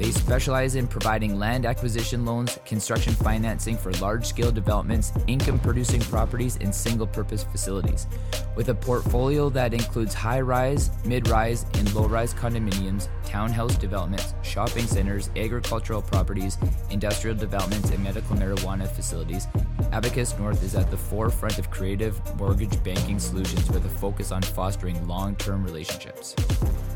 They specialize in providing land acquisition loans, construction financing for large scale developments, income producing properties, and single purpose facilities. With a portfolio that includes high rise, mid rise, and low rise condominiums, townhouse developments, shopping centers, agricultural properties, industrial developments, and medical marijuana facilities, Abacus North is at the forefront of creative mortgage banking solutions with a focus on fostering long term relationships.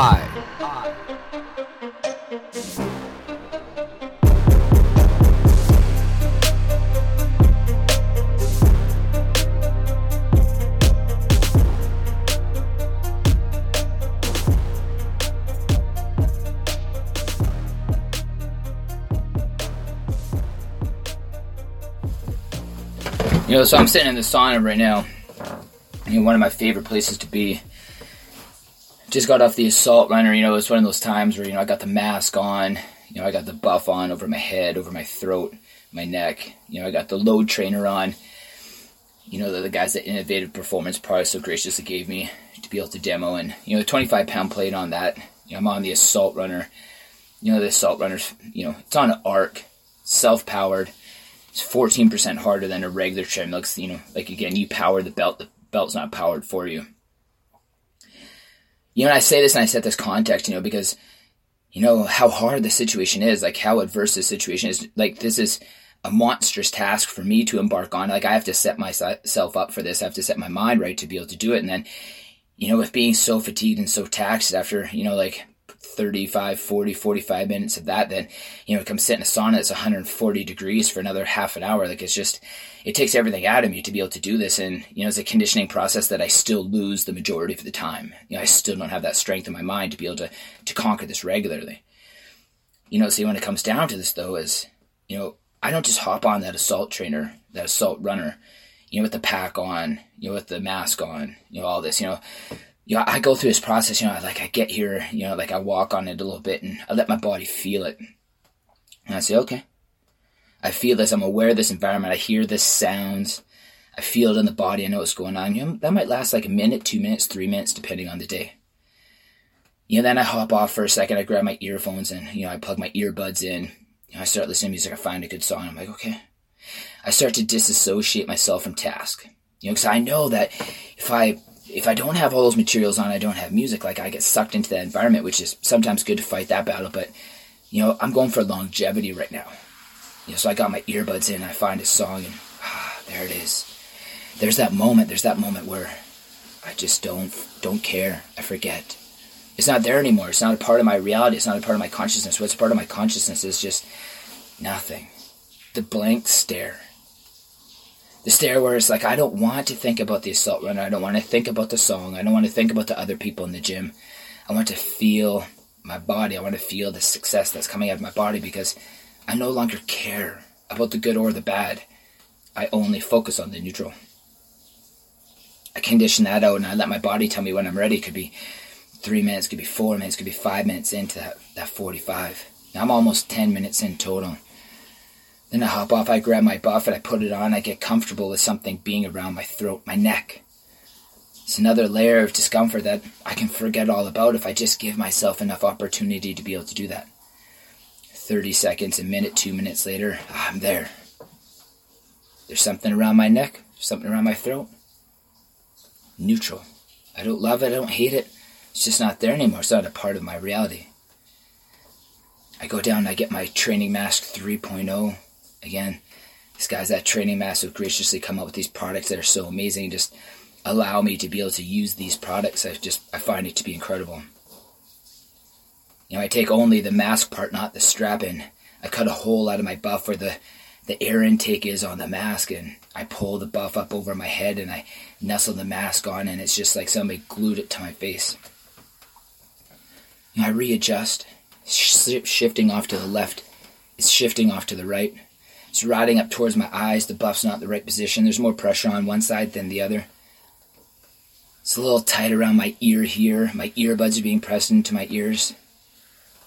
I. You know, so I'm sitting in the sauna right now. You know, one of my favorite places to be just got off the assault runner. You know, it's one of those times where you know I got the mask on. You know, I got the buff on over my head, over my throat, my neck. You know, I got the load trainer on. You know, the, the guys that Innovative Performance Products so graciously gave me to be able to demo, and you know, the 25 pound plate on that. You know, I'm on the assault runner. You know, the assault runner's you know it's on an arc, self powered. It's 14% harder than a regular treadmill. You know, like again, you power the belt. The belt's not powered for you you know, and I say this and I set this context, you know, because, you know, how hard the situation is, like how adverse the situation is. Like, this is a monstrous task for me to embark on. Like, I have to set myself up for this. I have to set my mind right to be able to do it. And then, you know, with being so fatigued and so taxed after, you know, like 35, 40, 45 minutes of that, then, you know, come sit in a sauna that's 140 degrees for another half an hour. Like, it's just, it takes everything out of me to be able to do this. And, you know, it's a conditioning process that I still lose the majority of the time. You know, I still don't have that strength in my mind to be able to, to conquer this regularly. You know, see, when it comes down to this though, is, you know, I don't just hop on that assault trainer, that assault runner, you know, with the pack on, you know, with the mask on, you know, all this, you know. You know, I go through this process, you know, like I get here, you know, like I walk on it a little bit and I let my body feel it. And I say, okay. I feel this, I'm aware of this environment, I hear this sounds, I feel it in the body, I know what's going on. You know, that might last like a minute, two minutes, three minutes, depending on the day. You know, then I hop off for a second, I grab my earphones and, you know, I plug my earbuds in, you know, I start listening to music, I find a good song, I'm like, okay. I start to disassociate myself from task. You know, because I know that if I if I don't have all those materials on, I don't have music. Like I get sucked into that environment, which is sometimes good to fight that battle. But you know, I'm going for longevity right now. You know, so I got my earbuds in. I find a song, and ah, there it is. There's that moment. There's that moment where I just don't don't care. I forget. It's not there anymore. It's not a part of my reality. It's not a part of my consciousness. What's part of my consciousness is just nothing. The blank stare. The stare where it's like I don't want to think about the assault runner. I don't want to think about the song. I don't want to think about the other people in the gym. I want to feel my body. I want to feel the success that's coming out of my body because I no longer care about the good or the bad. I only focus on the neutral. I condition that out and I let my body tell me when I'm ready. It could be three minutes, could be four minutes, could be five minutes into that, that 45. Now I'm almost 10 minutes in total. Then I hop off, I grab my buff and I put it on. I get comfortable with something being around my throat, my neck. It's another layer of discomfort that I can forget all about if I just give myself enough opportunity to be able to do that. 30 seconds, a minute, two minutes later, ah, I'm there. There's something around my neck, something around my throat. Neutral. I don't love it, I don't hate it. It's just not there anymore. It's not a part of my reality. I go down, I get my training mask 3.0. Again, these guys at Training have graciously come up with these products that are so amazing. Just allow me to be able to use these products. I just I find it to be incredible. You know, I take only the mask part, not the strap in. I cut a hole out of my buff where the the air intake is on the mask and I pull the buff up over my head and I nestle the mask on and it's just like somebody glued it to my face. You know, I readjust, sh- shifting off to the left, it's shifting off to the right. It's riding up towards my eyes. The buff's not in the right position. There's more pressure on one side than the other. It's a little tight around my ear here. My earbuds are being pressed into my ears.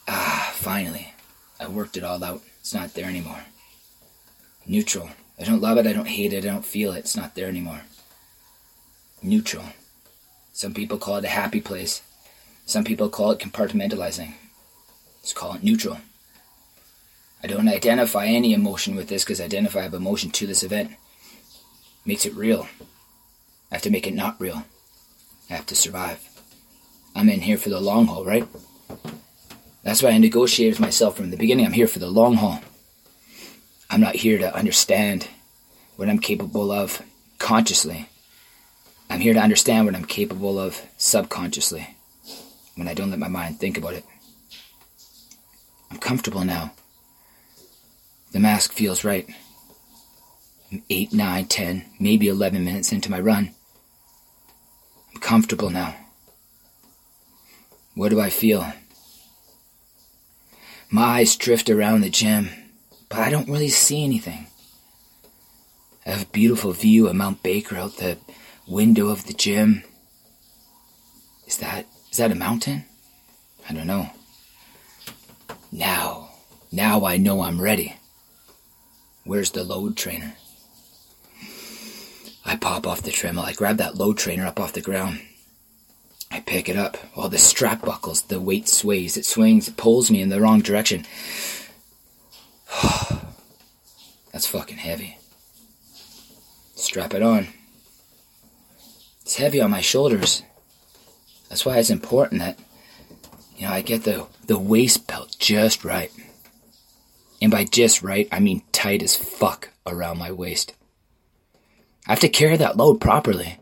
Ah, finally. I worked it all out. It's not there anymore. Neutral. I don't love it. I don't hate it. I don't feel it. It's not there anymore. Neutral. Some people call it a happy place. Some people call it compartmentalizing. Let's call it neutral. I don't identify any emotion with this because I identify of emotion to this event. Makes it real. I have to make it not real. I have to survive. I'm in here for the long haul, right? That's why I negotiated with myself from the beginning. I'm here for the long haul. I'm not here to understand what I'm capable of consciously. I'm here to understand what I'm capable of subconsciously when I don't let my mind think about it. I'm comfortable now. The mask feels right. Eight, nine, ten, maybe 11 minutes into my run. I'm comfortable now. What do I feel? My eyes drift around the gym, but I don't really see anything. I have a beautiful view of Mount Baker out the window of the gym. Is that is that a mountain? I don't know. Now, now I know I'm ready. Where's the load trainer? I pop off the treadmill. I grab that load trainer up off the ground. I pick it up. While the strap buckles, the weight sways. It swings, it pulls me in the wrong direction. That's fucking heavy. Strap it on. It's heavy on my shoulders. That's why it's important that, you know, I get the, the waist belt just right. And by just right, I mean tight as fuck around my waist. I have to carry that load properly.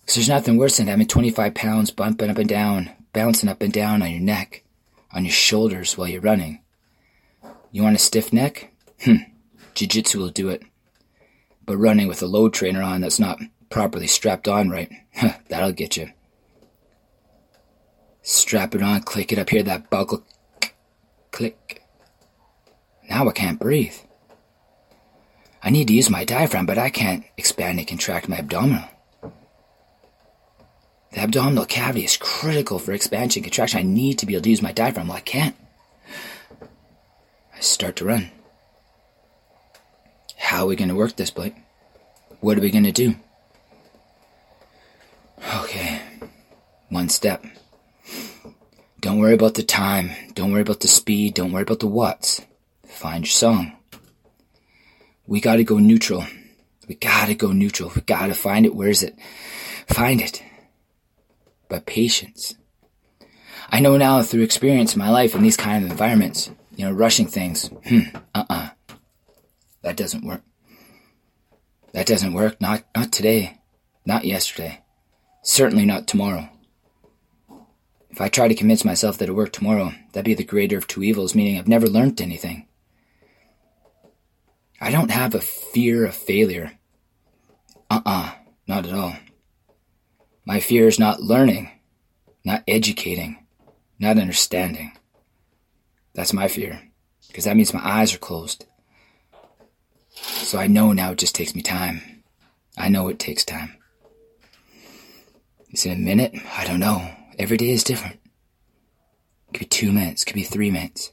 Because there's nothing worse than having 25 pounds bumping up and down, bouncing up and down on your neck, on your shoulders while you're running. You want a stiff neck? Hmm, Jiu Jitsu will do it. But running with a load trainer on that's not properly strapped on right, that'll get you. Strap it on, click it up here, that buckle. Click. Now I can't breathe. I need to use my diaphragm, but I can't expand and contract my abdominal. The abdominal cavity is critical for expansion contraction. I need to be able to use my diaphragm. Well, I can't. I start to run. How are we going to work this, Blake? What are we going to do? Okay. One step. Don't worry about the time. Don't worry about the speed. Don't worry about the watts. Find your song. We gotta go neutral. We gotta go neutral. We gotta find it. Where is it? Find it. But patience. I know now through experience in my life in these kind of environments, you know, rushing things. Hmm. Uh-uh. That doesn't work. That doesn't work. Not, not today. Not yesterday. Certainly not tomorrow. If I try to convince myself that it worked tomorrow, that'd be the greater of two evils, meaning I've never learned anything. I don't have a fear of failure. Uh uh-uh, uh, not at all. My fear is not learning, not educating, not understanding. That's my fear, because that means my eyes are closed. So I know now it just takes me time. I know it takes time. Is it a minute? I don't know. Every day is different. It could be two minutes, could be three minutes.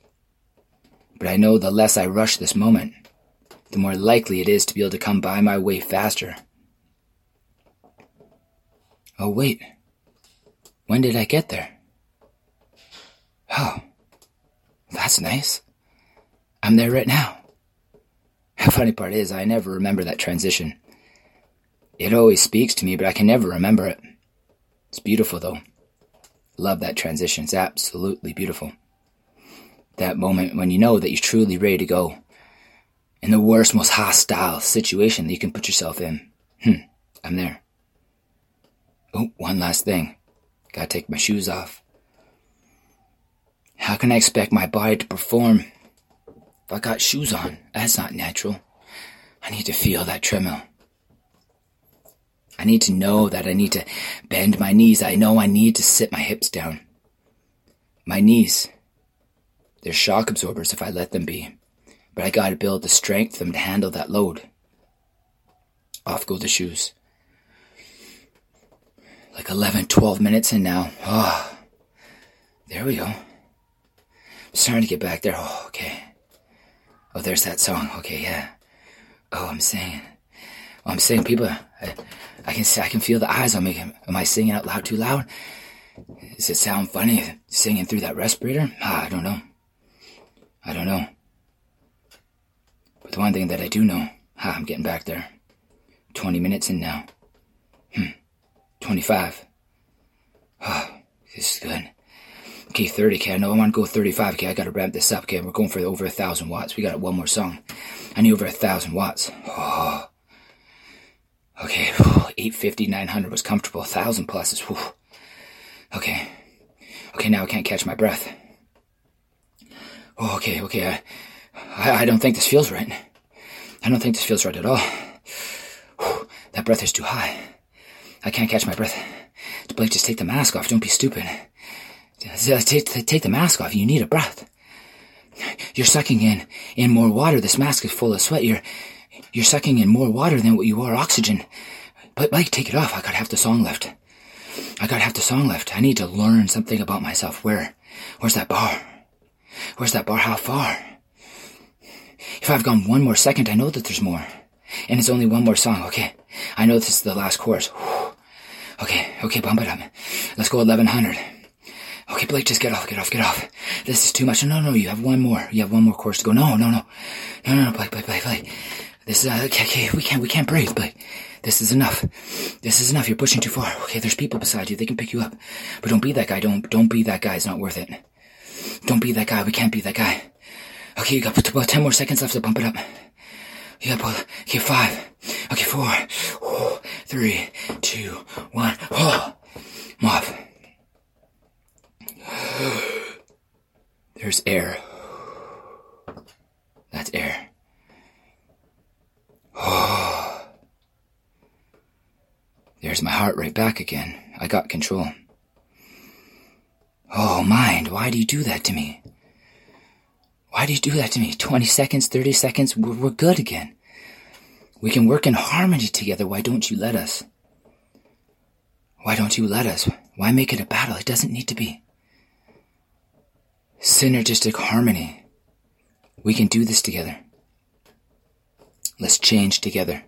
But I know the less I rush this moment, the more likely it is to be able to come by my way faster. Oh, wait. When did I get there? Oh, that's nice. I'm there right now. The funny part is, I never remember that transition. It always speaks to me, but I can never remember it. It's beautiful, though. Love that transition. It's absolutely beautiful. That moment when you know that you're truly ready to go. In the worst, most hostile situation that you can put yourself in. Hmm, I'm there. Oh, one last thing. Gotta take my shoes off. How can I expect my body to perform if I got shoes on? That's not natural. I need to feel that tremor. I need to know that I need to bend my knees. I know I need to sit my hips down. My knees, they're shock absorbers if I let them be, but I gotta build the strength to handle that load. Off go the shoes. Like 11, 12 minutes in now. Oh, there we go. I'm starting to get back there. Oh, okay. Oh, there's that song. Okay, yeah. Oh, I'm singing. Oh, I'm saying people. I, I can I can feel the eyes on me. Am I singing out loud too loud? Does it sound funny singing through that respirator? Ah, I don't know. I don't know. The one thing that I do know, ah, I'm getting back there. 20 minutes in now. Hmm. 25. Ah, this is good. Okay, 30. Okay, I know I want to go 35. Okay, I gotta ramp this up. Okay, we're going for over a thousand watts. We got one more song. I need over a thousand watts. Oh. Okay, 850, 900 was comfortable. 1,000 plus is, whew. Okay. Okay, now I can't catch my breath. Oh, okay, okay, I, I, I don't think this feels right. I don't think this feels right at all. Whew, that breath is too high. I can't catch my breath. Blake, just take the mask off. Don't be stupid. Take, take the mask off. You need a breath. You're sucking in, in more water. This mask is full of sweat. You're, you're sucking in more water than what you are oxygen. But Mike, take it off. I got half the song left. I got half the song left. I need to learn something about myself. Where? Where's that bar? Where's that bar? How far? If I've gone one more second, I know that there's more. And it's only one more song. Okay. I know this is the last chorus. Okay, okay, bump it up. Let's go 1100. Okay, Blake, just get off, get off, get off. This is too much. No, no, you have one more. You have one more course to go. No, no, no. No, no, no, Blake, Blake, Blake, Blake. This is, uh, okay, okay, we can't, we can't breathe, but this is enough. This is enough. You're pushing too far. Okay, there's people beside you. They can pick you up. But don't be that guy. Don't, don't be that guy. It's not worth it. Don't be that guy. We can't be that guy. Okay, you got about 10 more seconds left to bump it up. You got, okay, five. Okay, four, oh, three, two, one. Oh, off. There's air. That's air. Oh. There's my heart rate back again. I got control. Oh, mind, why do you do that to me? Do you do that to me? 20 seconds, 30 seconds, we're, we're good again. We can work in harmony together. Why don't you let us? Why don't you let us? Why make it a battle? It doesn't need to be. Synergistic harmony. We can do this together. Let's change together.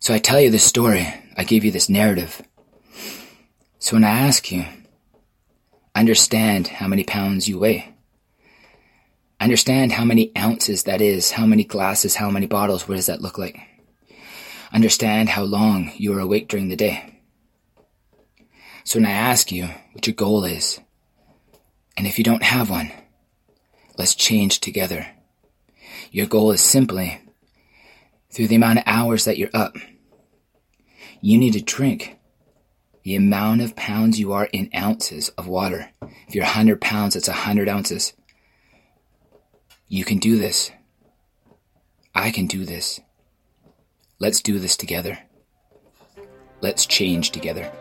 So I tell you this story. I give you this narrative. So when I ask you, understand how many pounds you weigh. Understand how many ounces that is, how many glasses, how many bottles, what does that look like? Understand how long you are awake during the day. So when I ask you what your goal is, and if you don't have one, let's change together. Your goal is simply through the amount of hours that you're up. You need to drink the amount of pounds you are in ounces of water. If you're 100 pounds, it's 100 ounces. You can do this. I can do this. Let's do this together. Let's change together.